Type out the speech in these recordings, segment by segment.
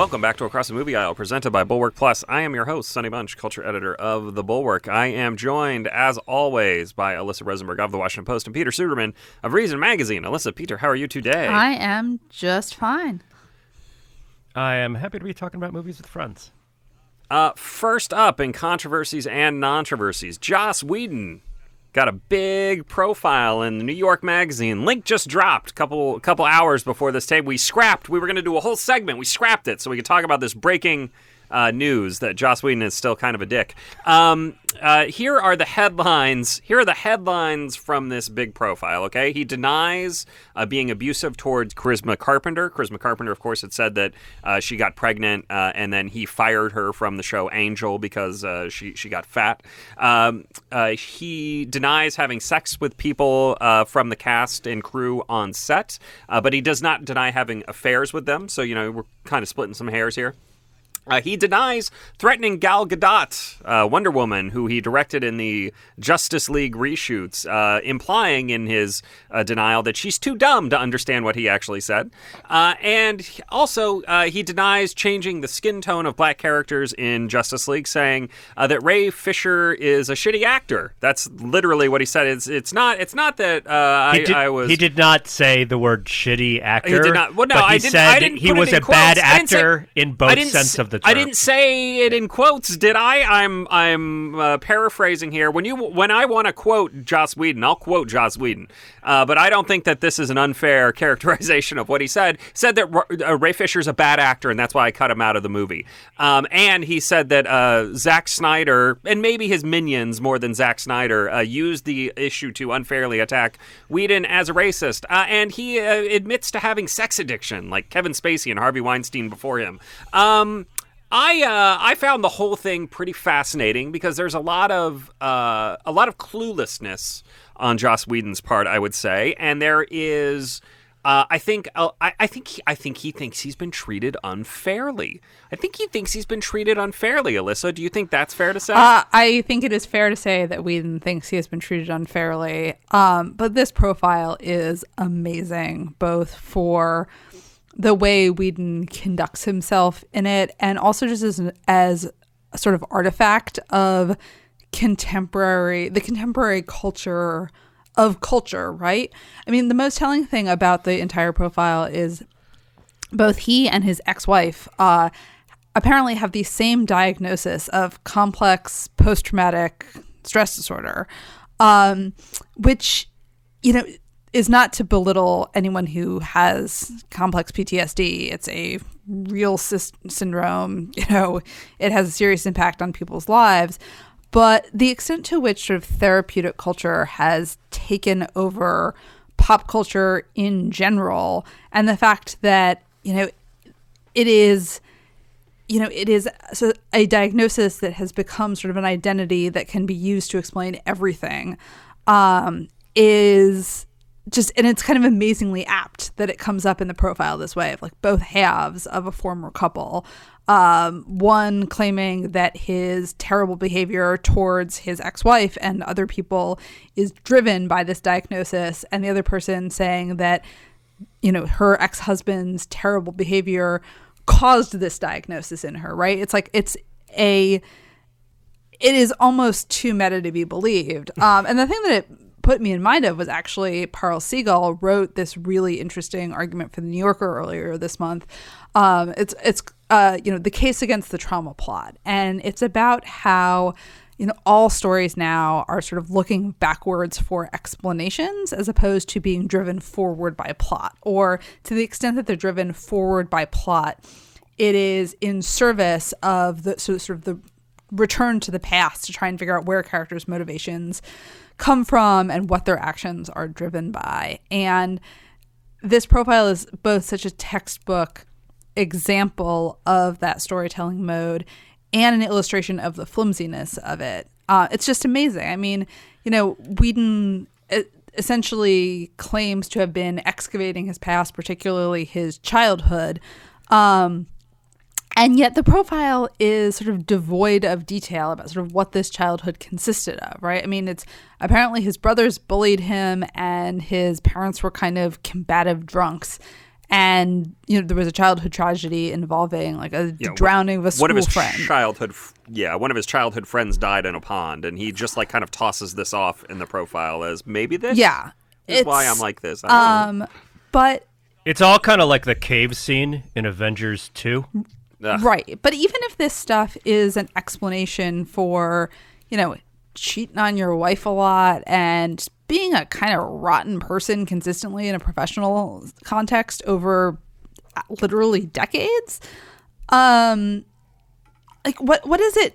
welcome back to Across the Movie Aisle, presented by Bulwark Plus. I am your host, Sonny Bunch, culture editor of The Bulwark. I am joined, as always, by Alyssa Rosenberg of The Washington Post and Peter Suderman of Reason Magazine. Alyssa, Peter, how are you today? I am just fine. I am happy to be talking about movies with friends. Uh, first up in controversies and non-controversies, Joss Whedon got a big profile in the New York Magazine. Link just dropped a couple couple hours before this tape. We scrapped. We were going to do a whole segment. We scrapped it so we could talk about this breaking uh, news that Joss Whedon is still kind of a dick. Um, uh, here are the headlines. Here are the headlines from this big profile. Okay, he denies uh, being abusive towards Charisma Carpenter. Charisma Carpenter, of course, had said that uh, she got pregnant, uh, and then he fired her from the show Angel because uh, she she got fat. Um, he denies having sex with people from the cast and crew on set, but he does not deny having affairs with them. So you know we're kind of splitting some hairs here. Uh, he denies threatening Gal Gadot, uh, Wonder Woman, who he directed in the Justice League reshoots, uh, implying in his uh, denial that she's too dumb to understand what he actually said. Uh, and also, uh, he denies changing the skin tone of black characters in Justice League, saying that Ray Fisher is a shitty actor. That's literally what he said. It's it's not it's not that I, did, I, was. He did not say the word shitty actor. He did not. Well, no, I didn't. Said I didn't he was a quotes. bad actor say, in both sense of the term. I didn't say it in quotes, did I? I'm I'm uh, paraphrasing here. When you when I want to quote Joss Whedon, I'll quote Joss Whedon. Uh, but I don't think that this is an unfair characterization of what he said. Said that uh, Ray Fisher's a bad actor, and that's why I cut him out of the movie. Um, and he said that uh, Zack Snyder and maybe his minions more than Zack Snyder uh, used the issue to unfairly attack Whedon as a racist. Uh, and he admits to having sex addiction, like Kevin Spacey and Harvey Weinstein before him. Um, I uh, I found the whole thing pretty fascinating because there's a lot of uh, a lot of cluelessness on Joss Whedon's part, I would say, and there is. Uh, I think uh, I, I, think he, I think he thinks he's been treated unfairly. I think he thinks he's been treated unfairly. Alyssa, do you think that's fair to say? Uh, I think it is fair to say that Whedon thinks he has been treated unfairly. Um, but this profile is amazing, both for the way Whedon conducts himself in it, and also just as as a sort of artifact of contemporary the contemporary culture of culture, right? I mean, the most telling thing about the entire profile is both he and his ex-wife uh, apparently have the same diagnosis of complex post-traumatic stress disorder, um, which you know is not to belittle anyone who has complex PTSD. It's a real sy- syndrome. You know, it has a serious impact on people's lives. But the extent to which sort of therapeutic culture has taken over pop culture in general, and the fact that, you know, it is you know, it is a diagnosis that has become sort of an identity that can be used to explain everything, um, is just and it's kind of amazingly apt that it comes up in the profile this way of like both halves of a former couple um, one claiming that his terrible behavior towards his ex-wife and other people is driven by this diagnosis and the other person saying that you know her ex-husband's terrible behavior caused this diagnosis in her right? It's like it's a it is almost too meta to be believed. Um, and the thing that it put me in mind of was actually Parul Sehgal wrote this really interesting argument for the New Yorker earlier this month. Um, it's it's uh, you know the case against the trauma plot, and it's about how you know all stories now are sort of looking backwards for explanations as opposed to being driven forward by plot, or to the extent that they're driven forward by plot, it is in service of the so sort of the return to the past to try and figure out where characters' motivations come from and what their actions are driven by. And this profile is both such a textbook example of that storytelling mode and an illustration of the flimsiness of it. Uh, it's just amazing. I mean, you know, Whedon essentially claims to have been excavating his past, particularly his childhood. Um, and yet the profile is sort of devoid of detail about sort of what this childhood consisted of, right? I mean, it's apparently his brothers bullied him and his parents were kind of combative drunks. and you know there was a childhood tragedy involving like a Yeah, drowning of a school one of his friend. childhood yeah one of his childhood friends died in a pond and he just like kind of tosses this off in the profile as maybe this yeah, is why i'm like this I don't know. um, but It's all kind of like the cave scene in Avengers 2. Ugh. Right. But even if this stuff is an explanation for, you know, cheating on your wife a lot and being a kind of rotten person consistently in a professional context over uh, literally decades, um like what what is it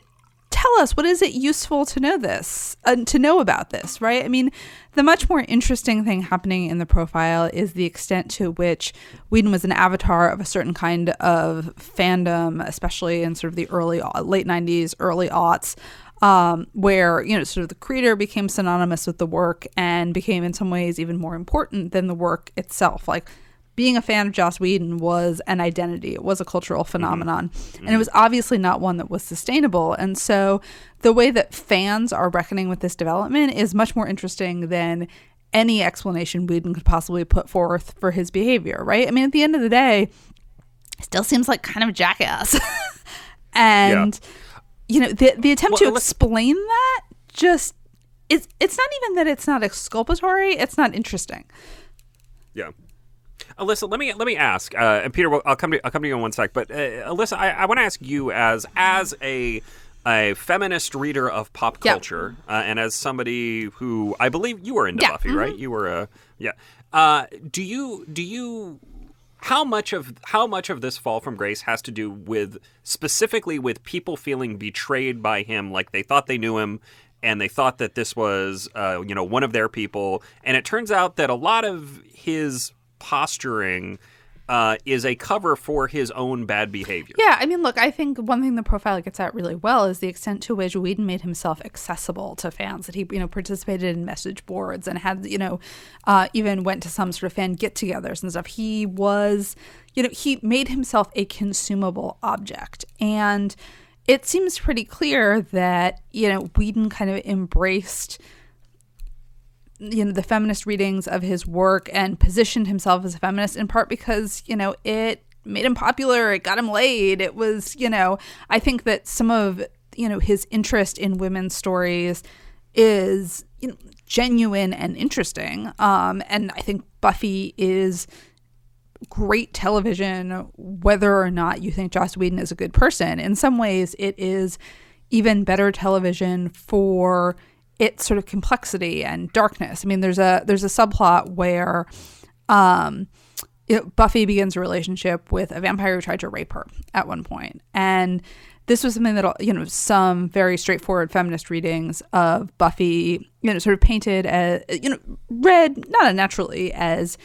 tell us what is it useful to know this uh, to know about this right? I mean the much more interesting thing happening in the profile is the extent to which whedon was an avatar of a certain kind of fandom especially in sort of the early late 90s early aughts um, where you know sort of the creator became synonymous with the work and became in some ways even more important than the work itself. Like being a fan of Joss Whedon was an identity. It was a cultural mm-hmm. phenomenon. And it mm-hmm. was obviously not one that was sustainable. And so the way that fans are reckoning with this development is much more interesting than any explanation Whedon could possibly put forth for his behavior, right? I mean, at the end of the day, still seems like kind of a jackass. and you know, the the attempt Well, to explain that just it's it's not even that it's not exculpatory, it's not interesting. Yeah. Alyssa, let me let me ask, uh, and Peter, I'll come to I'll come to you in one sec. But uh, Alyssa, I, I want to ask you as as a a feminist reader of pop Yeah. culture, uh, and as somebody who I believe you were into Yeah, Buffy, right? You were a yeah. Uh, do you do you how much of how much of this fall from grace has to do with specifically with people feeling betrayed by him, like they thought they knew him, and they thought that this was uh, you know one of their people, and it turns out that a lot of his posturing uh, is a cover for his own bad behavior. Yeah, I mean, look, I think one thing the profile gets at really well is the extent to which Whedon made himself accessible to fans. That he, you know, participated in message boards and had, you know, uh, even went to some sort of fan get-togethers and stuff. He was, you know, he made himself a consumable object, and it seems pretty clear that you know Whedon kind of embraced you know the feminist readings of his work and positioned himself as a feminist in part because you know it made him popular it got him laid it was you know i think that some of you know his interest in women's stories is you know genuine and interesting um and i think buffy is great television whether or not you think Joss Whedon is a good person. In some ways it is even better television for its sort of complexity and darkness. I mean there's a there's a subplot where um you know, Buffy begins a relationship with a vampire who tried to rape her at one. And this was something that you know some very straightforward feminist readings of Buffy, you know, sort of painted as you know read not unnaturally as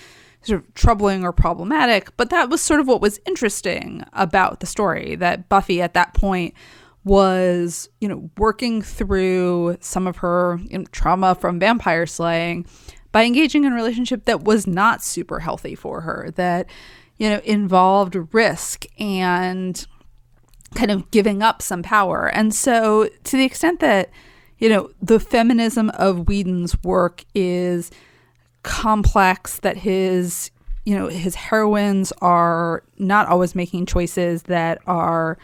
sort of troubling or problematic, but that was sort of what was interesting about the story that Buffy at that point was, you know, working through some of her you know, trauma from vampire slaying by engaging in a relationship that was not super healthy for her, that, you know, involved risk and kind of giving up some power. And so, to the extent that, you know, the feminism of Whedon's work is complex, that his, you know, his heroines are not always making choices that are,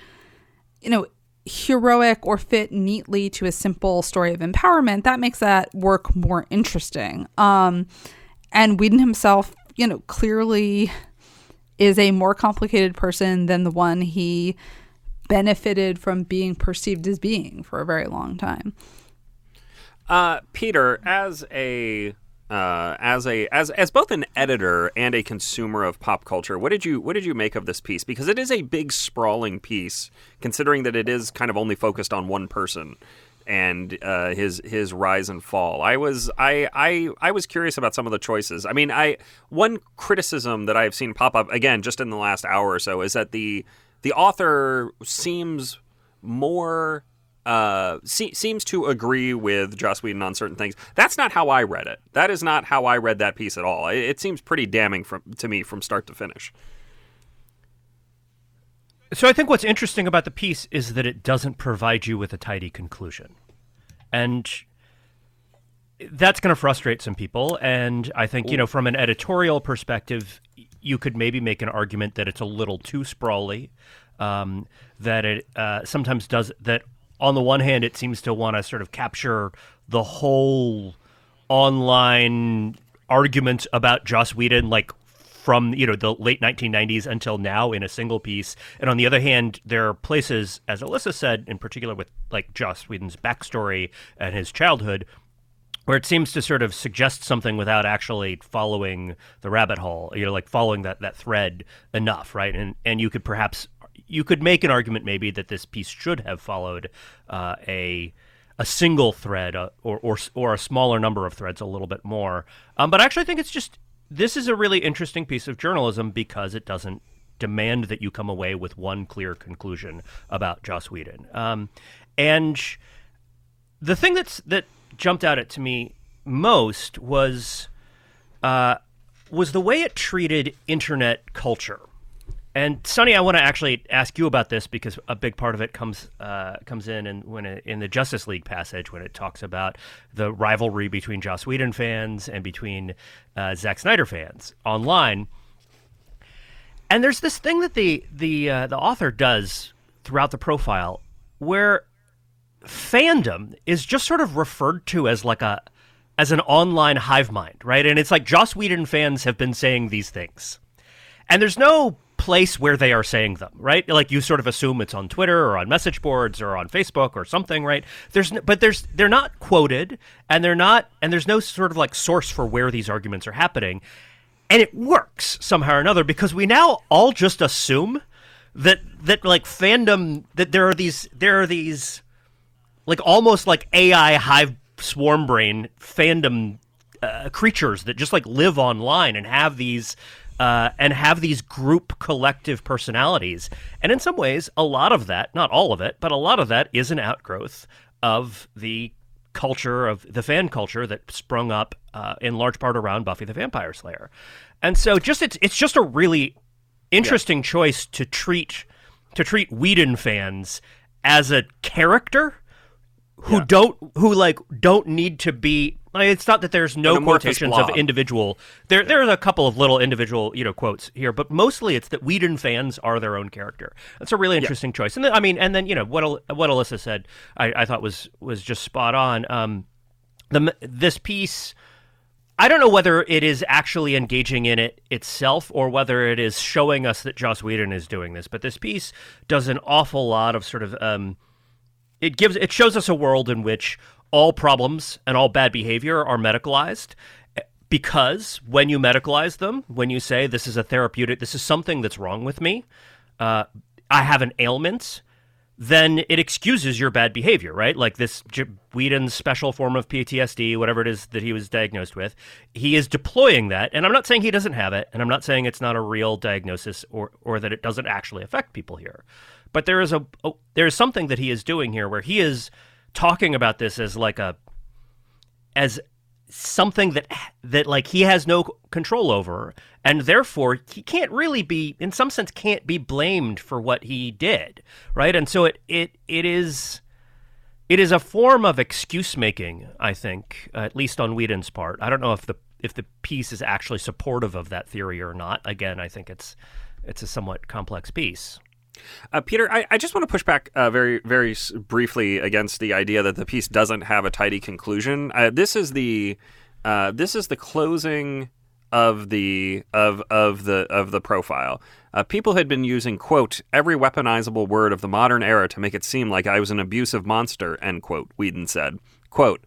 you know, heroic or fit neatly to a simple story of empowerment, that makes that work more interesting. Um, and Whedon himself, you know, clearly is a more complicated person than the one he benefited from being perceived as being for a very long time. Uh, Peter, as a uh, as a as as both an editor and a consumer of pop culture, what did you what did you make of this piece? Because it is a big sprawling piece, considering that it is kind of only focused on one person and uh, his his rise and fall. I was I, I I was curious about some of the choices. I mean, I one criticism that I have seen pop up again just in the last hour or so is that the the author seems more uh, se- seems to agree with Joss Whedon on certain things. That's not how I read it. That is not how I read that piece at all. It, it seems pretty damning from to me from start to finish. So I think what's interesting about the piece is that it doesn't provide you with a tidy conclusion. And that's going to frustrate some people and I think, you know, from an editorial perspective, you could maybe make an argument that it's a little too sprawly, um, that it uh, sometimes does that. On the one hand, it seems to want to sort of capture the whole online argument about Joss Whedon, like from you know the late 1990s until now in a single piece. And on the other hand, there are places, as Alyssa said, in particular with like Joss Whedon's backstory and his childhood, where it seems to sort of suggest something without actually following the rabbit hole. You know, like following that that thread enough, right? And and you could perhaps you could make an argument maybe that this piece should have followed uh, a a single thread uh, or, or or a smaller number of threads a little bit more. Um, but I actually think it's just this is a really interesting piece of journalism because it doesn't demand that you come away with one clear conclusion about Joss Whedon. Um, and the thing that's that jumped out at to me most was uh, was the way it treated internet culture. And Sonny, I want to actually ask you about this because a big part of it comes uh, comes in and when it, in the Justice League passage when it talks about the rivalry between Joss Whedon fans and between uh, Zack Snyder fans online. And there's this thing that the the uh, the author does throughout the profile where fandom is just sort of referred to as like a as an online hive mind, right? And it's like Joss Whedon fans have been saying these things. And there's no place where they are saying them, right? Like you sort of assume it's on Twitter or on message boards or on Facebook or something, right? There's but there's they're not quoted and they're not and there's no sort of like source for where these arguments are happening. And it works somehow or another because we now all just assume that that like fandom that there are these there are these like almost like AI hive swarm brain fandom uh, creatures that just like live online and have these uh, and have these group collective personalities. And in some ways, a lot of that, not all of it, but a lot of that is an outgrowth of the culture of the fan culture that sprung up uh, in large part around Buffy the Vampire Slayer. And so just it's it's just a really interesting yeah. choice to treat to treat Whedon fans as a character who yeah. don't who like don't need to be like, it's not that there's no quotations blob. of individual there yeah. there's a couple of little individual you know quotes here but mostly it's that Whedon fans are their own character that's a really interesting yeah. choice and then, I mean and then you know what what Alyssa said I, I thought was was just spot on um the this piece I don't know whether it is actually engaging in it itself or whether it is showing us that Joss Whedon is doing this but this piece does an awful lot of sort of um it gives it shows us a world in which all problems and all bad behavior are medicalized because when you medicalize them, when you say this is a therapeutic, this is something that's wrong with me, uh, I have an ailment, then it excuses your bad behavior, right? Like this J- Whedon's special form of PTSD, whatever it is that he was diagnosed with, he is deploying that. And I'm not saying he doesn't have it, and I'm not saying it's not a real diagnosis or, or that it doesn't actually affect people here. But there is a, a there is something that he is doing here where he is talking about this as like a as something that that like he has no control over and therefore he can't really be in some sense can't be blamed for what he did right? And so it it it is it is a form of excuse making i think at least on Whedon's part. I don't know if the if the piece is actually supportive of that theory or not. Again i think it's it's a somewhat complex piece uh, Peter, I, I, just want to push back uh, very, very briefly against the idea that the piece doesn't have a tidy conclusion. Uh, this is the uh, this is the closing of the of of the of the profile. Uh, people had been using quote every weaponizable word of the modern era to make it seem like I was an abusive monster. End quote. Whedon said. Quote.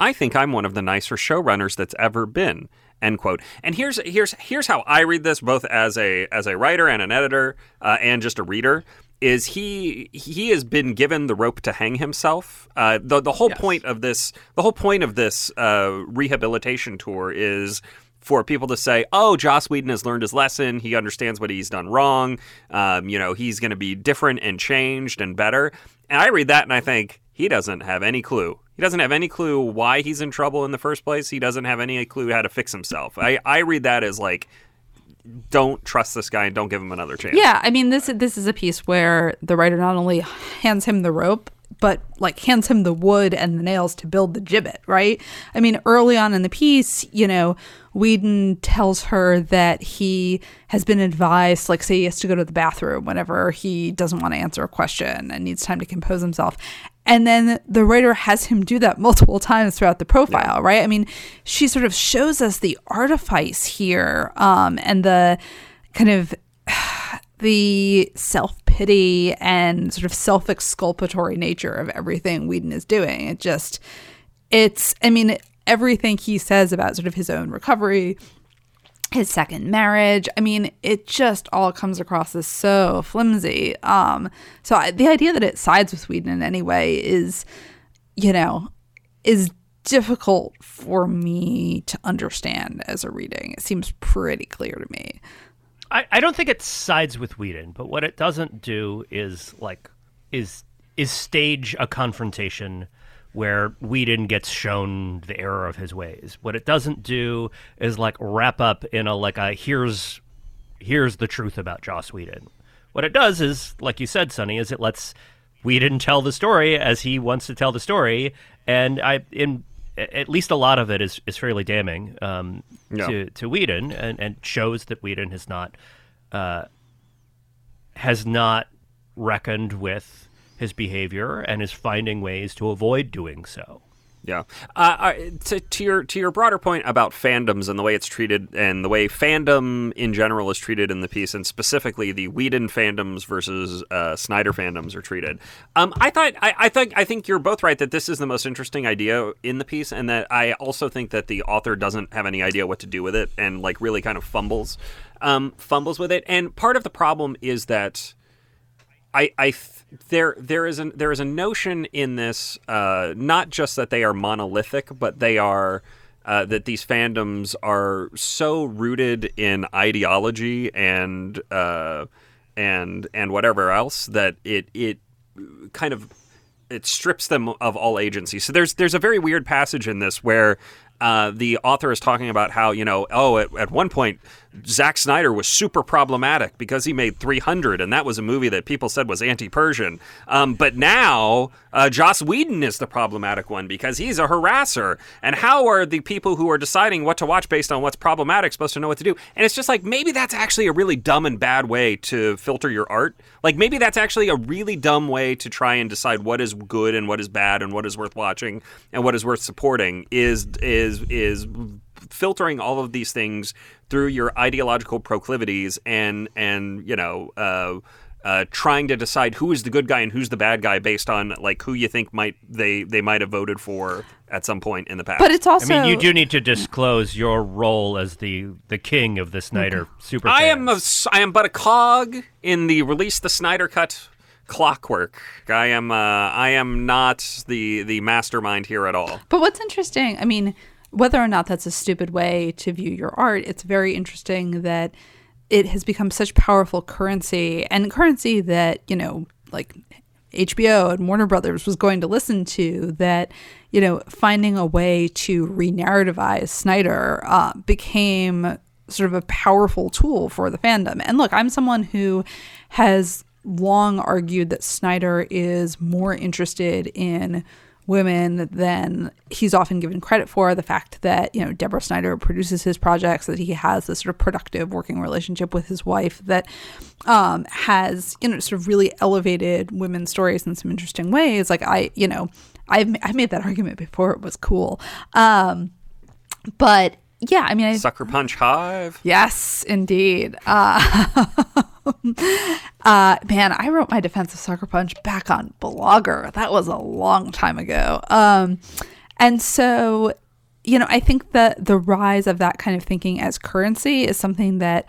I think I'm one of the nicer showrunners that's ever been end quote and here's here's here's how i read this both as a as a writer and an editor uh, and just a reader is he he has been given the rope to hang himself uh, the the whole yes. point of this the whole point of this uh, rehabilitation tour is for people to say, "Oh, Joss Whedon has learned his lesson. He understands what he's done wrong. Um, you know, he's going to be different and changed and better." And I read that and I think he doesn't have any clue. He doesn't have any clue why he's in trouble in the first place. He doesn't have any clue how to fix himself. I, I read that as like don't trust this guy and don't give him another chance. Yeah, I mean this this is a piece where the writer not only hands him the rope, but like hands him the wood and the nails to build the gibbet, right? I mean, early on in the piece, you know, Whedon tells her that he has been advised, like, say he has to go to the bathroom whenever he doesn't want to answer a question and needs time to compose himself. And then the writer has him do that multiple times throughout the profile, yeah. right? I mean, she sort of shows us the artifice here um, and the kind of the self pity and sort of self exculpatory nature of everything Whedon is doing. It just, it's, I mean, everything he says about sort of his own recovery, his second marriage. I mean, it just all comes across as so flimsy. Um, so I, the idea that it sides with Whedon in any way is, you know, is difficult for me to understand as a reading. It seems pretty clear to me. I, I don't think it sides with Whedon, but what it doesn't do is like is is stage a confrontation where Whedon gets shown the error of his ways. What it doesn't do is like wrap up in a like a here's here's the truth about Joss Whedon. What it does is, like you said, Sonny, is it lets Whedon tell the story as he wants to tell the story, and I in at least a lot of it is, is fairly damning um, yeah. to to Whedon and, and shows that Whedon has not uh, has not reckoned with his behavior and is finding ways to avoid doing so. Yeah. Uh, to, to, your to your broader point about fandoms and the way it's treated, and the way fandom in general is treated in the piece, and specifically the Whedon fandoms versus uh, Snyder fandoms are treated. Um, I thought I, I think I think you're both right that this is the most interesting idea in the piece, and that I also think that the author doesn't have any idea what to do with it, and like really kind of fumbles, um, fumbles with it. And part of the problem is that I, I there there is a there is a notion in this uh, not just that they are monolithic, but they are uh, that these fandoms are so rooted in ideology and uh, and and whatever else that it it kind of it strips them of all agency. So there's there's a very weird passage in this where uh, the author is talking about how you know oh at, at one point Zack Snyder was super problematic because he made 300, and that was a movie that people said was anti-Persian. Um, but now uh, Joss Whedon is the problematic one because he's a harasser. And how are the people who are deciding what to watch based on what's problematic supposed to know what to do? And it's just like maybe that's actually a really dumb and bad way to filter your art. Like maybe that's actually a really dumb way to try and decide what is good and what is bad and what is worth watching and what is worth supporting. Is is is filtering all of these things through your ideological proclivities and and you know uh, uh, trying to decide who is the good guy and who's the bad guy based on like who you think might they they might have voted for at some point in the past. But it's also I mean you do need to disclose your role as the the king of the Snyder mm-hmm. super. I am a, I am but a cog in the release the Snyder cut clockwork. I am uh, I am not the the mastermind here at all. But what's interesting, I mean, whether or not that's a stupid way to view your art, it's very interesting that it has become such powerful currency and currency that, you know, like HBO and Warner Brothers was going to listen to that, you know, finding a way to re narrativize Snyder uh, became sort of a powerful tool for the fandom. And look, I'm someone who has long argued that Snyder is more interested in women than he's often given credit for. The fact that, you know, Deborah Snyder produces his projects, that he has this sort of productive working relationship with his wife that um, has, you know, sort of really elevated women's stories in some interesting ways. Like, I, you know, I've, I made that argument before it was cool. Um, but yeah, I mean, I, Sucker Punch Hive. Yes, indeed. Uh, uh, man, I wrote my defense of Sucker Punch back on Blogger. That was a long time ago. Um, and so, you know, I think that the rise of that kind of thinking as currency is something that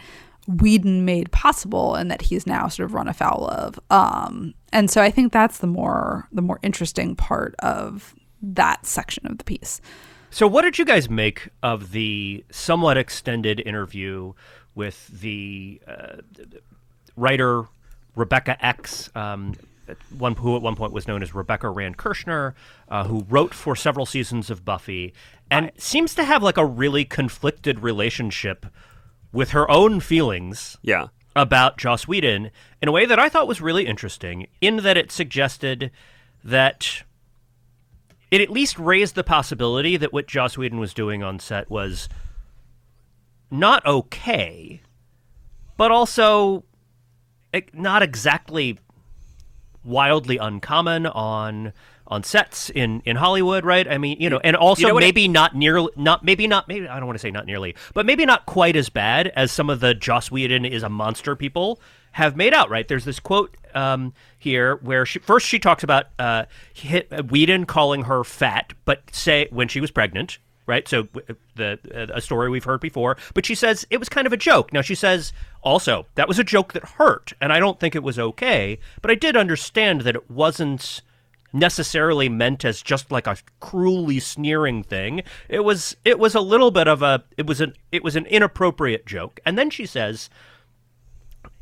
Whedon made possible and that he's now sort of run afoul of. Um, and so I think that's the more the more interesting part of that section of the piece. So, what did you guys make of the somewhat extended interview with the uh, writer Rebecca X, um, one who at one point was known as Rebecca Rand Kirshner, uh, who wrote for several seasons of Buffy, and I, seems to have like a really conflicted relationship with her own feelings. Yeah. About Joss Whedon in a way that I thought was really interesting, in that it suggested that it at least raised the possibility that what Joss Whedon was doing on set was not okay, but also eh, not exactly wildly uncommon on on sets in in Hollywood, right? I mean, you know, and also You know maybe not nearly not maybe not maybe I don't want to say not nearly, but maybe not quite as bad as some of the Joss Whedon is a monster people have made out, right? There's this quote um, here where she first she talks about uh, Whedon calling her fat, but say when she was pregnant, right? So the uh, a story we've heard before, but she says it was kind of a joke. Now she says also that was a joke that hurt, and I don't think it was okay, but I did understand that it wasn't necessarily meant as just like a cruelly sneering thing. It was it was a little bit of a it was an it was an inappropriate joke. And then she says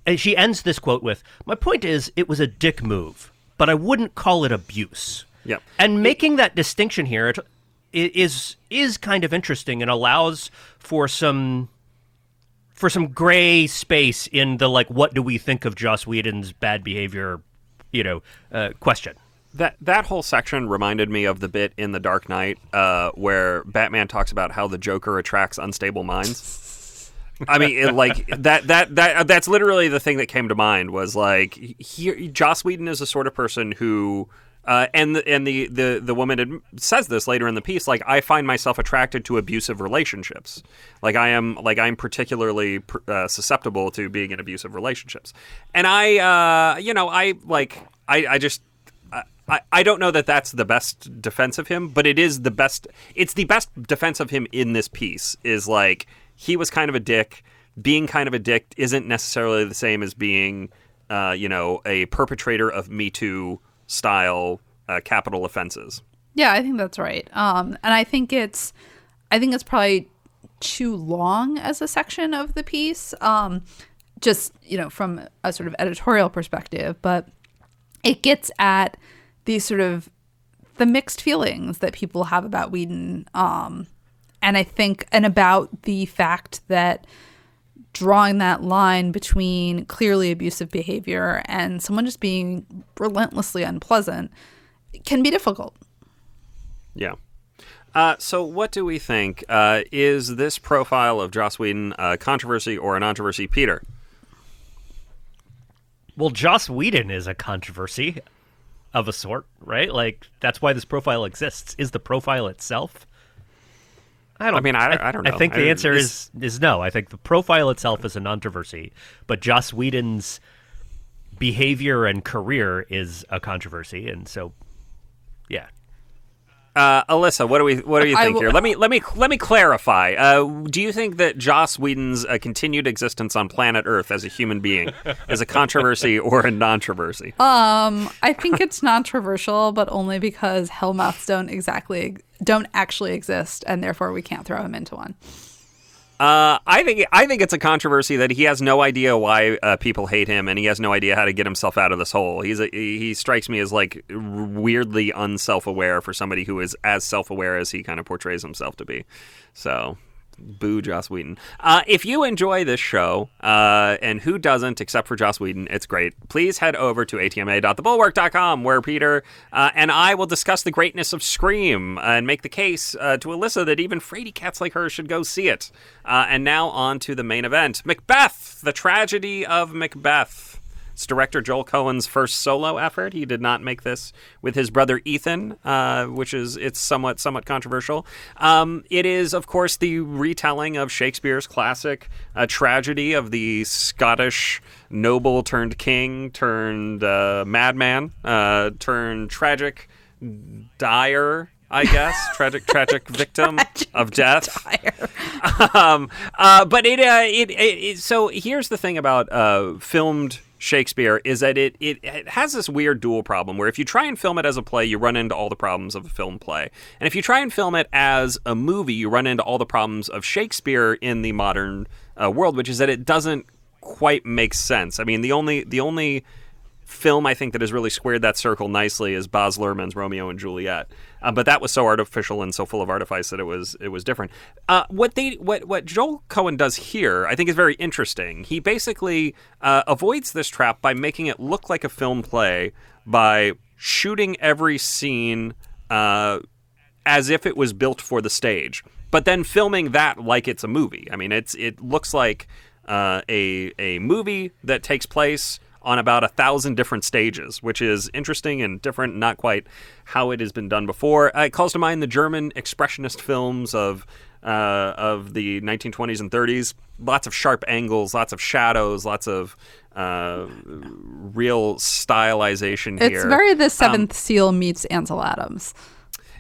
and she ends this quote with, "My point is it was a dick move, but I wouldn't call it abuse." Yep. And making that distinction here is is kind of interesting and allows for some for some gray space in the like what do we think of Joss Whedon's bad behavior, you know, uh, question. That that whole section reminded me of the bit in The Dark Knight uh, where Batman talks about how the Joker attracts unstable minds. I mean, it, like that that that that's literally the thing that came to mind was like here Joss Whedon is the sort of person who uh, and the, and the, the the woman says this later in the piece like I find myself attracted to abusive relationships like I am like I'm particularly uh, susceptible to being in abusive relationships and I uh, you know I like I, I just I, I don't know that that's the best defense of him, but it is the best. It's the best defense of him in this piece. Is like he was kind of a dick. Being kind of a dick isn't necessarily the same as being, uh, you know, a perpetrator of Me Too style uh, capital offenses. Yeah, I think that's right. Um, and I think it's, I think it's probably too long as a section of the piece. Um, just you know, from a sort of editorial perspective, but it gets at these sort of the mixed feelings that people have about Whedon. Um, and I think, and about the fact that drawing that line between clearly abusive behavior and someone just being relentlessly unpleasant can be difficult. Yeah. Uh, so, what do we think? Uh, is this profile of Joss Whedon a controversy or a controversy, Peter? Well, Joss Whedon is a controversy of a sort, right? Like that's why this profile exists. Is the profile itself? I don't. I mean, I- I don't know. I think I- the answer is is no. I think the profile itself is a controversy, but Joss Whedon's behavior and career is a controversy, and so yeah. Uh, Alyssa, what do we what do you think will- here? Let me let me let me clarify. Uh, do you think that Joss Whedon's uh, continued existence on planet Earth as a human being is a controversy or a non-controversy? Um, I think it's non-controversial, but only because hellmouths don't exactly don't actually exist, and therefore we can't throw him into one. Uh, I think I think it's a controversy that he has no idea why uh, people hate him, and he has no idea how to get himself out of this hole. He's a, he strikes me as like weirdly unself-aware for somebody who is as self-aware as he kind of portrays himself to be. So. Boo, Joss Whedon. Uh, if you enjoy this show, uh, and who doesn't except for Joss Whedon, it's great. Please head over to atma.thebulwark.com where Peter uh, and I will discuss the greatness of Scream and make the case uh, to Alyssa that even fraidy cats like her should go see it. Uh, and now on to the main event Macbeth, the tragedy of Macbeth. It's director Joel Coen's first solo effort. He did not make this with his brother Ethan, uh, which is it's somewhat somewhat controversial. Um, it is, of course, the retelling of Shakespeare's classic uh, tragedy of the Scottish noble turned king turned uh, madman uh, turned tragic dire I guess tragic, tragic victim of death. um, uh, but it, uh, it, it, it, so here's the thing about uh, filmed Shakespeare is that it, it it has this weird dual problem where if you try and film it as a play, you run into all the problems of a film play, and if you try and film it as a movie, you run into all the problems of Shakespeare in the modern uh, world, which is that it doesn't quite make sense. I mean, the only the only film I think that has really squared that circle nicely is Baz Luhrmann's Romeo and Juliet. Uh, but that was so artificial and so full of artifice that it was it was different. Uh, what they what what Joel Coen does here, I think, is very interesting. He basically uh, avoids this trap by making it look like a film play by shooting every scene uh, as if it was built for the stage, but then filming that like it's a movie. I mean, it's it looks like uh, a a movie that takes place on about a thousand different stages, which is interesting and different, not quite how it has been done before. Uh, it calls to mind the German expressionist films of uh, of the 1920s and 30s. Lots of sharp angles, lots of shadows, lots of uh, real stylization here. It's very the Seventh Seal meets Ansel Adams.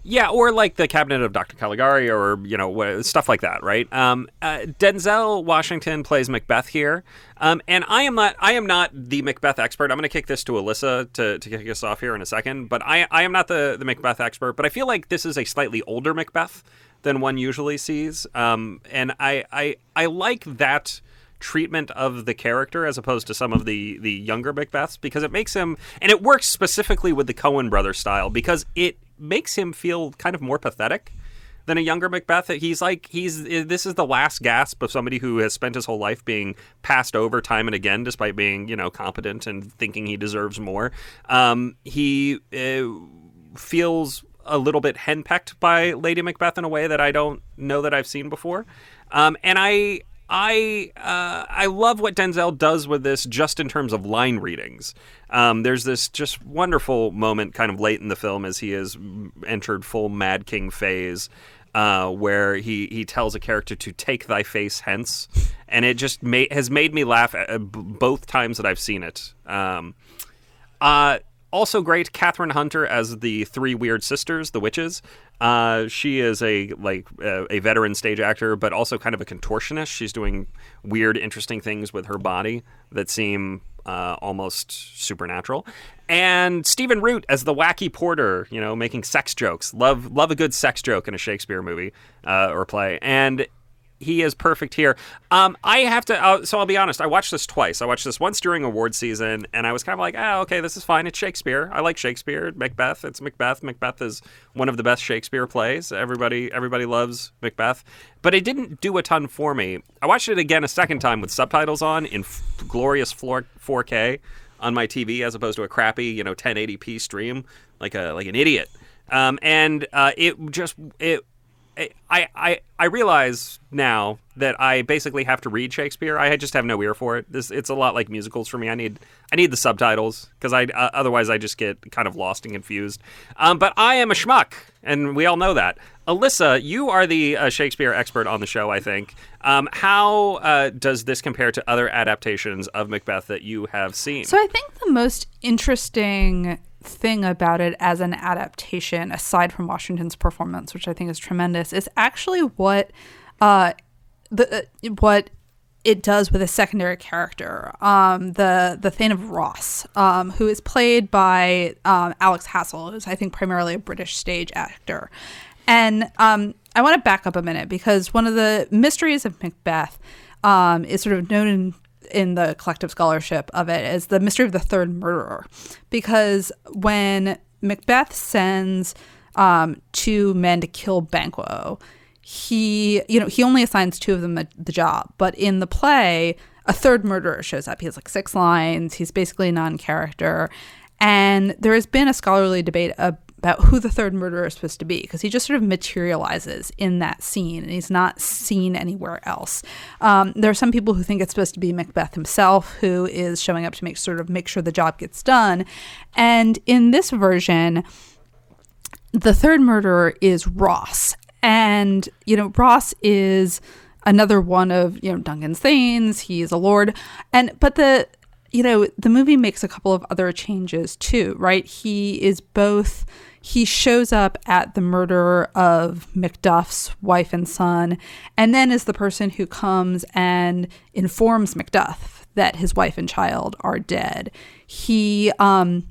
Yeah, or like the Cabinet of Dr. Caligari, or you know stuff like that, right? Um, uh, Denzel Washington plays Macbeth here, um, and I am not. I am not the Macbeth expert. I'm going to kick this to Alyssa to, to kick us off here in a second, but I I am not the the Macbeth expert. But I feel like this is a slightly older Macbeth than one usually sees, um, and I I I like that treatment of the character as opposed to some of the the younger Macbeths because it makes him and it works specifically with the Coen brother style because it makes him feel kind of more pathetic than a younger Macbeth. He's like he's this is the last gasp of somebody who has spent his whole life being passed over time and again, despite being you know competent and thinking he deserves more. Um, he uh, feels a little bit henpecked by Lady Macbeth in a way that I don't know that I've seen before, um, and I. I uh, I love what Denzel does with this, just in terms of line readings. Um, there's this just wonderful moment, kind of late in the film, as he has entered full Mad King phase, uh, where he he tells a character to take thy face hence, and it just ma- has made me laugh uh, b- both times that I've seen it. Um, uh, also great, Kathryn Hunter as the three weird sisters, the witches. Uh, she is a like uh, a veteran stage actor, but also kind of a contortionist. She's doing weird, interesting things with her body that seem uh, almost supernatural. And Stephen Root as the wacky porter, you know, making sex jokes. Love love a good sex joke in a Shakespeare movie uh, or play. And he is perfect here. Um, I have to, uh, so I'll be honest. I watched this twice. I watched this once during award season, and I was kind of like, oh, okay, this is fine. It's Shakespeare. I like Shakespeare. Macbeth. It's Macbeth. Macbeth is one of the best Shakespeare plays. Everybody, everybody loves Macbeth. But it didn't do a ton for me. I watched it again a second time with subtitles on in f- glorious 4K on my TV, as opposed to a crappy, you know, 1080p stream, like a like an idiot. Um, and uh, it just it I, I I realize now that I basically have to read Shakespeare. I just have no ear for it. This it's a lot like musicals for me. I need I need the subtitles because I uh, otherwise I just get kind of lost and confused. Um, but I am a schmuck, and we all know that. Alyssa, you are the uh, Shakespeare expert on the show. I think. Um, how uh, does this compare to other adaptations of Macbeth that you have seen? So I think the most interesting thing about it as an adaptation, aside from Washington's performance, which I think is tremendous, is actually what uh, the uh, what it does with a secondary character, um, the the Thane of Ross, um, who is played by um, Alex Hassell, who's I think primarily a British stage actor, and um, I want to back up a minute because one of the mysteries of Macbeth um, is sort of known in in the collective scholarship of it is the mystery of the third murderer. Because when Macbeth sends um, two men to kill Banquo, he, you know, he only assigns two of them the job. But in the play, a third murderer shows up. He has like six lines. He's basically a non-character. And there has been a scholarly debate about who the third murderer is supposed to be because he just sort of materializes in that scene and he's not seen anywhere else. Um, there are some people who think it's supposed to be Macbeth himself who is showing up to make sort of make sure the job gets done. And in this version, the third murderer is Ross. And, you know, Ross is another one of, you know, Duncan's Thanes. He's a lord. And, but the, you know, the movie makes a couple of other changes too, right? He is both he shows up at the murder of Macduff's wife and son, and then is the person who comes and informs Macduff that his wife and child are dead. He, um,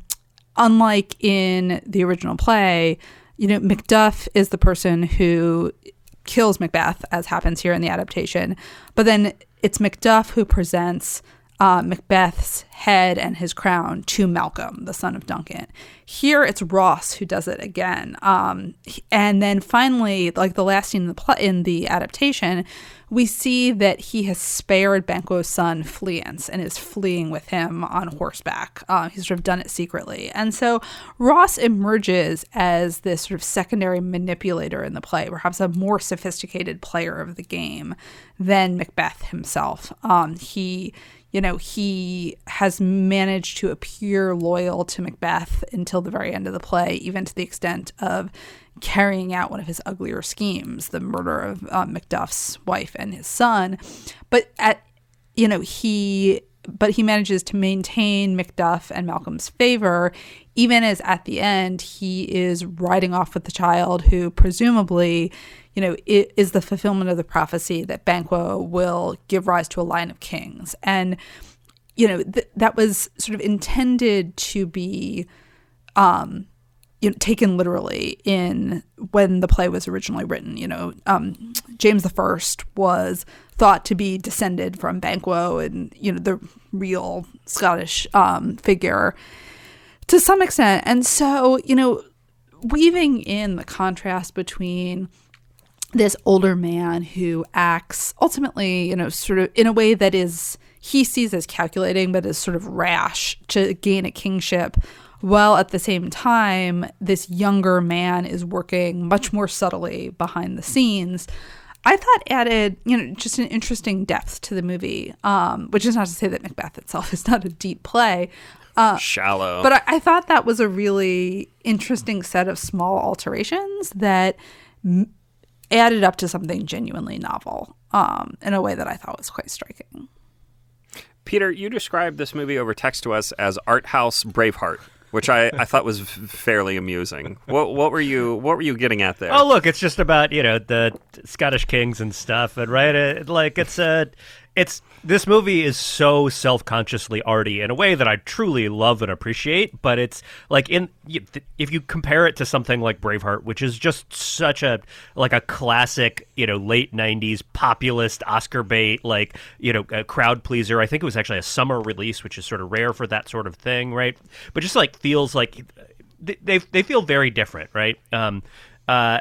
unlike in the original play, you know, Macduff is the person who kills Macbeth, as happens here in the adaptation, but then it's Macduff who presents uh, Macbeth's head and his crown to Malcolm, the son of Duncan. Here it's Ross who does it again. Um, and then finally, like the last scene in the pl- in the adaptation, we see that he has spared Banquo's son Fleance and is fleeing with him on horseback. Uh, he's sort of done it secretly. And so Ross emerges as this sort of secondary manipulator in the play, perhaps a more sophisticated player of the game than Macbeth himself. Um, he you know, he has managed to appear loyal to Macbeth until the very end of the play, even to the extent of carrying out one of his uglier schemes, the murder of uh, Macduff's wife and his son. But at, you know, he but he manages to maintain Macduff and Malcolm's favor, even as at the end he is riding off with the child who presumably, you know, it is the fulfillment of the prophecy that Banquo will give rise to a line of kings. And, you know, th- that was sort of intended to be um, you know, taken literally in when the play was originally written. You know, um, James First was thought to be descended from Banquo and you know the real Scottish um, figure to some extent, and so you know, weaving in the contrast between this older man who acts ultimately, you know, sort of in a way that is he sees as calculating, but is sort of rash to gain a kingship while at the same time, this younger man is working much more subtly behind the scenes. I thought added, you know, just an interesting depth to the movie, um, which is not to say that Macbeth itself is not a deep play. Uh, Shallow. But I, I, thought that was a really interesting set of small alterations that m- added up to something genuinely novel um, in a way that I thought was quite striking. Peter, you described this movie over text to us as art house Braveheart which I, I thought was fairly amusing. What what were you what were you getting at there? Oh, look, it's just about you know the Scottish kings and stuff, and right, it, like it's a it's this movie is so self-consciously arty in a way that I truly love and appreciate. But it's like in if you compare it to something like Braveheart, which is just such a like a classic, you know, late '90s populist Oscar bait, like you know, a crowd pleaser. I think it was actually a summer release, which is sort of rare for that sort of thing, right? But just like feels like they they feel very different, right? Um, uh,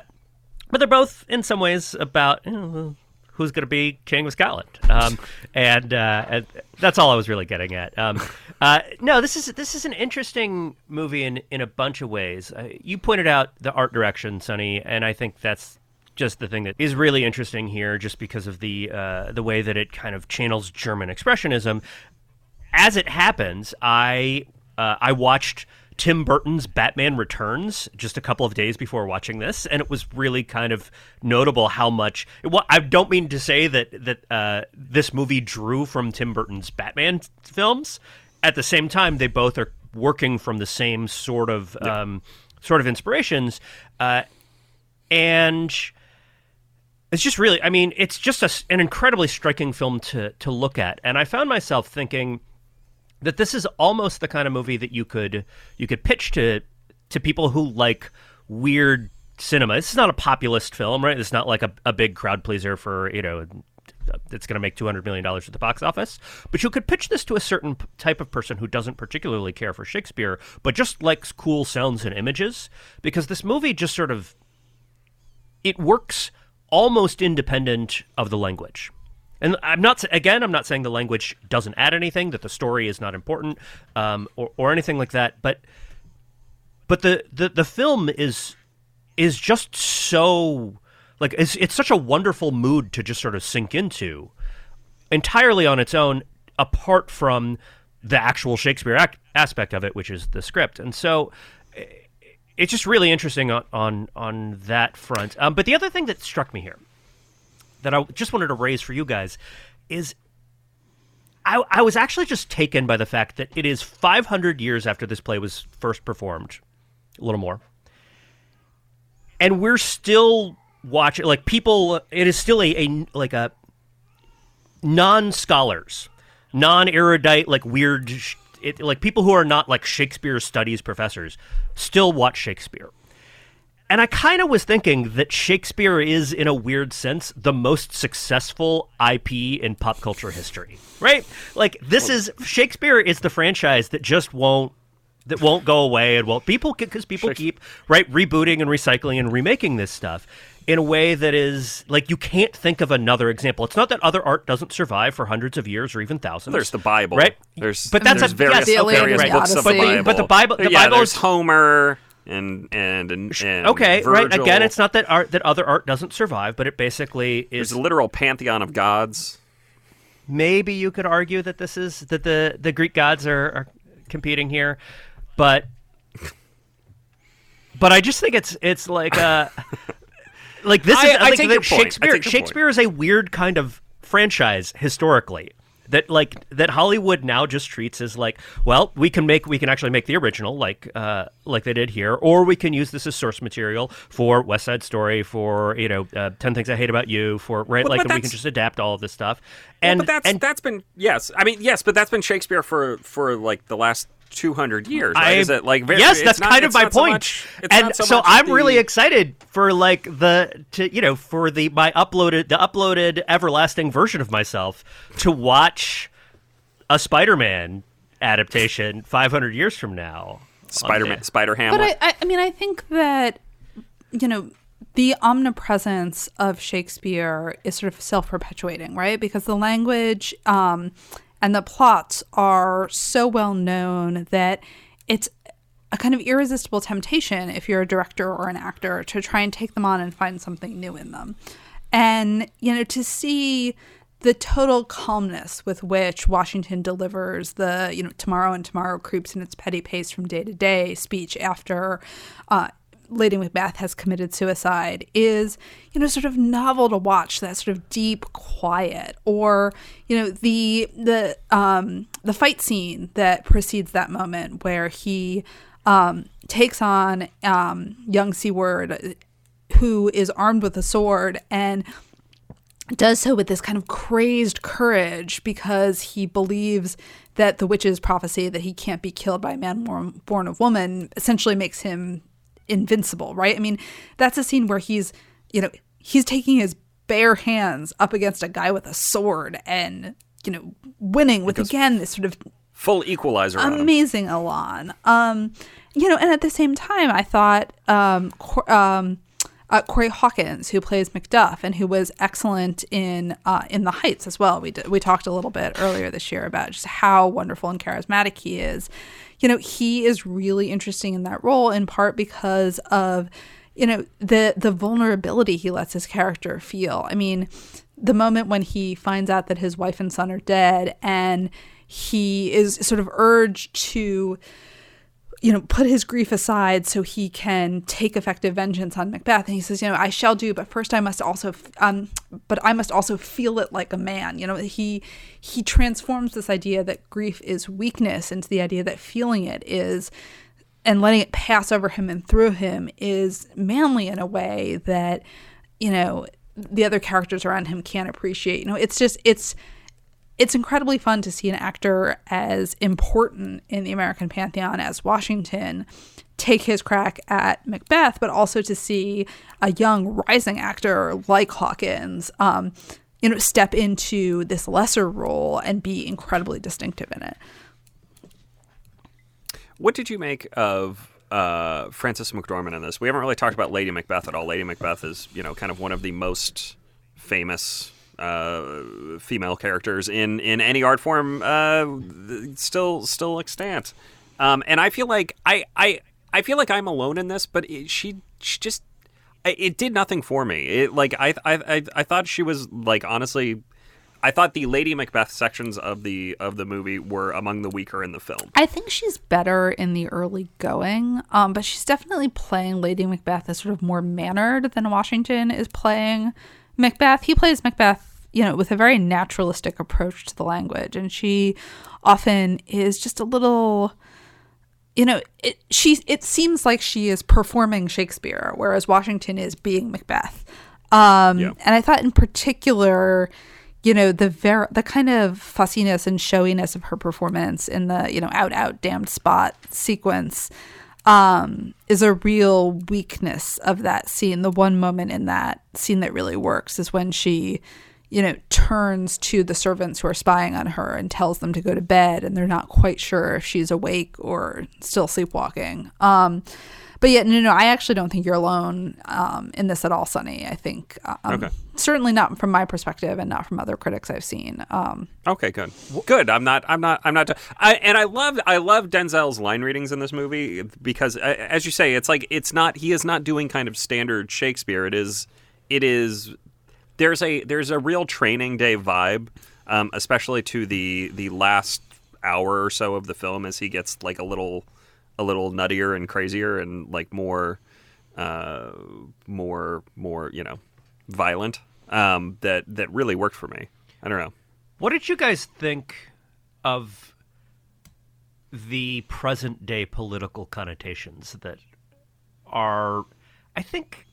but they're both in some ways about. You know, who's going to be king of Scotland. Um, and, uh, and, that's all I was really getting at. Um, uh, no, this is this is an interesting movie in in a bunch of ways. Uh, you pointed out the art direction, Sonny, and I think that's just the thing that is really interesting here, just because of the uh, the way that it kind of channels German expressionism. As it happens, I uh, I watched Tim Burton's Batman Returns just a couple of days before watching this, and it was really kind of notable how much. Well, I don't mean to say that that uh, this movie drew from Tim Burton's Batman films. At the same time, they both are working from the same sort of um, sort of inspirations, uh, and it's just really. I mean, it's just a, an incredibly striking film to to look at, and I found myself thinking that this is almost the kind of movie that you could you could pitch to to people who like weird cinema. This is not a populist film, right? It's not like a, a big crowd pleaser for you know it's going to make two hundred million dollars at the box office. But you could pitch this to a certain type of person who doesn't particularly care for Shakespeare, but just likes cool sounds and images, because this movie just sort of it works almost independent of the language. And I'm not again. I'm not saying the language doesn't add anything, that the story is not important, um, or or anything like that. But but the the, the film is is just so like it's it's such a wonderful mood to just sort of sink into, entirely on its own, apart from the actual Shakespeare act, aspect of it, which is the script. And so it's just really interesting on on, on that front. Um, but the other thing that struck me here that I just wanted to raise for you guys is I, I was actually just taken by the fact that it is 500 years after this play was first performed, a little more, and we're still watching. Like people, it is still a, a like a non scholars, non erudite, like weird, it, like people who are not like Shakespeare studies professors, still watch Shakespeare. And I kind of was thinking that Shakespeare is, in a weird sense, the most successful IP in pop culture history, right? Like this is Shakespeare is the franchise that just won't that won't go away and won't people because people keep right rebooting and recycling and remaking this stuff in a way that is like you can't think of another example. It's not that other art doesn't survive for hundreds of years or even thousands. There's the Bible, right? There's but that's there's a various, yes, The various books of the Bible. But the Bible- the yeah, Bible is- Homer and and and, and okay, right? Again, it's not that art that other art doesn't survive, but it basically There's is a literal pantheon of gods. maybe you could argue that this is that the the Greek gods are, are competing here, but but I just think it's it's like uh like this I- is I like take that your point. I Shakespeare Shakespeare is a weird kind of franchise historically. That like that Hollywood now just treats as like well we can make we can actually make the original like uh like they did here or we can use this as source material for West Side Story for you know uh, Ten Things I Hate About You for right Well, like but we can just adapt all of this stuff Well, and but that's and that's been yes. I mean yes, but that's been Shakespeare for for like the last two hundred years. Right? I- Is it like very, yes, that's not- kind of my not so much- and so, so I'm the- really excited for like the to you know for the my uploaded the uploaded everlasting version of myself to watch a Spider-Man adaptation 500 years from now. Spider Man, on Spider Hamlet. But I, I, I mean, I think that you know the omnipresence of Shakespeare is sort of self-perpetuating, right? Because the language um, and the plots are so well known that it's a kind of irresistible temptation if you're a director or an actor to try and take them on and find something new in them. And you know, to see the total calmness with which Washington delivers the, you know, tomorrow and tomorrow creeps in its petty pace from day to day speech after uh, Lady Macbeth has committed suicide is, you know, sort of novel to watch. That sort of deep quiet, or you know, the the um, the fight scene that precedes that moment where he um, takes on um, young Seward, who is armed with a sword and does so with this kind of crazed courage because he believes that the witch's prophecy that he can't be killed by a man born, born of woman essentially makes him invincible, right? I mean, that's a scene where he's, you know, he's taking his bare hands up against a guy with a sword and, you know, winning with again this sort of Full equalizer amazing Elan. Um, you know, and at the same time, I thought um, Cor- um, uh, Corey Hawkins, who plays Macduff and who was excellent in uh, in The Heights as well. We did, we talked a little bit earlier this year about just how wonderful and charismatic he is. You know, he is really interesting in that role in part because of you know the the vulnerability he lets his character feel. I mean, the moment when he finds out that his wife and son are dead and he is sort of urged to you know put his grief aside so he can take effective vengeance on macbeth. And he says you know i shall do but first i must also um but i must also feel it like a man. You know he he transforms this idea that grief is weakness into the idea that feeling it is and letting it pass over him and through him is manly in a way that you know the other characters around him can't appreciate. You know it's just it's it's incredibly fun to see an actor as important in the American pantheon as Washington take his crack at Macbeth, but also to see a young rising actor like Hawkins, um, you know, step into this lesser role and be incredibly distinctive in it. What did you make of uh, McDormand in this? We haven't really talked about Lady Macbeth at all. Lady Macbeth is, you know, kind of one of the most famous uh, female characters in, in any art form, uh, still still extant. Um, and I feel like I, I I feel like I'm alone in this, but it, she she just it did nothing for me. It like I I I, thought she was like honestly. I thought the Lady Macbeth sections of the of the movie were among the weaker in the film. I think she's better in the early going, um, but she's definitely playing Lady Macbeth as sort of more mannered than Washington is playing Macbeth. He plays Macbeth, you know, with a very naturalistic approach to the language, and she often is just a little you know, it she it seems like she is performing Shakespeare, whereas Washington is being Macbeth. Um, Yeah. And I thought, in particular, you know, the ver- the kind of fussiness and showiness of her performance in the you know out out damned spot sequence um, is a real weakness of that scene. The one moment in that scene that really works is when she, you know, turns to the servants who are spying on her and tells them to go to bed, and they're not quite sure if she's awake or still sleepwalking. Um, but yet, no, no, I actually don't think you're alone um, in this at all, Sonny. I think um, Okay. Certainly not from my perspective, and not from other critics I've seen. Um, Okay, good, good. I'm not. I'm not. I'm not. I, and I love. I love Denzel's line readings in this movie because, as you say, it's like it's not. He is not doing kind of standard Shakespeare. It is. It is. There's a there's a real training day vibe, um, especially to the the last hour or so of the film as he gets like a little a little nuttier and crazier and like more uh, more more you know violent. Um, that that really worked for me. I don't know. What did you guys think of the present day political connotations that are, I think,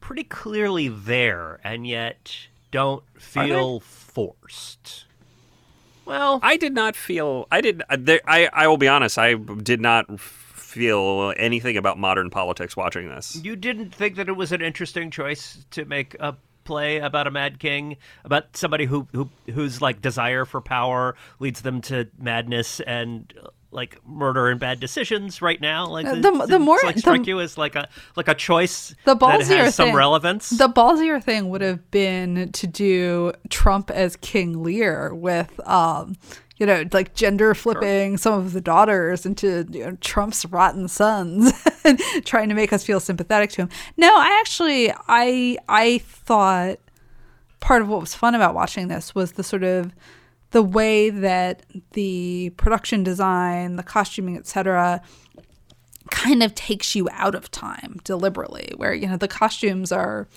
pretty clearly there and yet don't feel forced? Well, I did not feel. I did. uh, I. I will be honest. I did not feel anything about modern politics watching this. you didn't think that it was an interesting choice to make a play about a mad king, about somebody who who whose like desire for power leads them to madness and like murder and bad decisions right now. Like Uh, the- it- the more- it's, like the- strike you as like a like a choice The that ballsier has some thing- relevance. The ballsier thing would have been to do Trump as King Lear with, um, you know, like gender flipping some of the daughters into you know, Trump's rotten sons, and trying to make us feel sympathetic to him. No, I actually, I, I thought part of what was fun about watching this was the sort of the way that the production design, the costuming, etc., kind of takes you out of time deliberately where you know the costumes are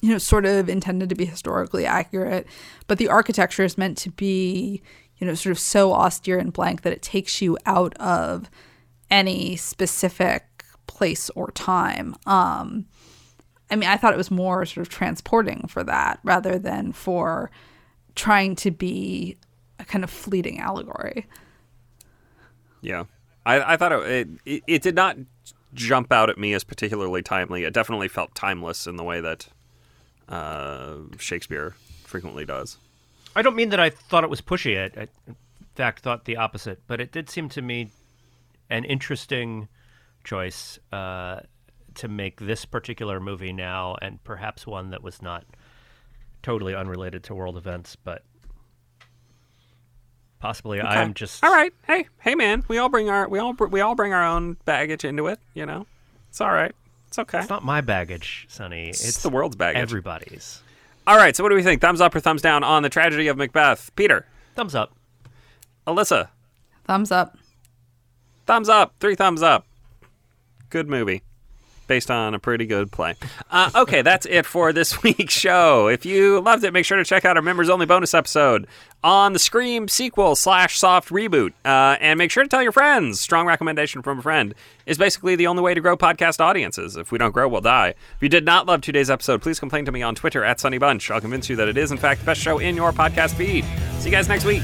you know sort of intended to be historically accurate but the architecture is meant to be you know sort of so austere and blank that it takes you out of any specific place or time um i mean i thought it was more sort of transporting for that rather than for trying to be a kind of fleeting allegory Yeah, I, I thought it, it. It did not jump out at me as particularly timely. It definitely felt timeless in the way that uh, Shakespeare frequently does. I don't mean that I thought it was pushy. I, I, in fact, thought the opposite. But it did seem to me an interesting choice uh, to make this particular movie now, and perhaps one that was not totally unrelated to world events, but possibly I am just all right. Hey, hey, man. We all bring our we all we all bring our own baggage into it. You know, it's all right. It's okay. It's not my baggage, Sonny. It's It's, the world's baggage. everybody's. All right. So, what do we think? Thumbs up or thumbs down on the tragedy of Macbeth? Peter, Thumbs up. Alyssa, thumbs up thumbs up. Three thumbs up. Good movie. Based on a pretty good play. Uh, okay, that's it for this week's show. If you loved it, make sure to check out our members only bonus episode on the Scream sequel slash soft reboot. Uh, and make sure to tell your friends. Strong recommendation from a friend is basically the only way to grow podcast audiences. If we don't grow, we'll die. If you did not love today's episode, please complain to me on Twitter at Sonny Bunch. I'll convince you that it is, in fact, the best show in your podcast feed. See you guys next week.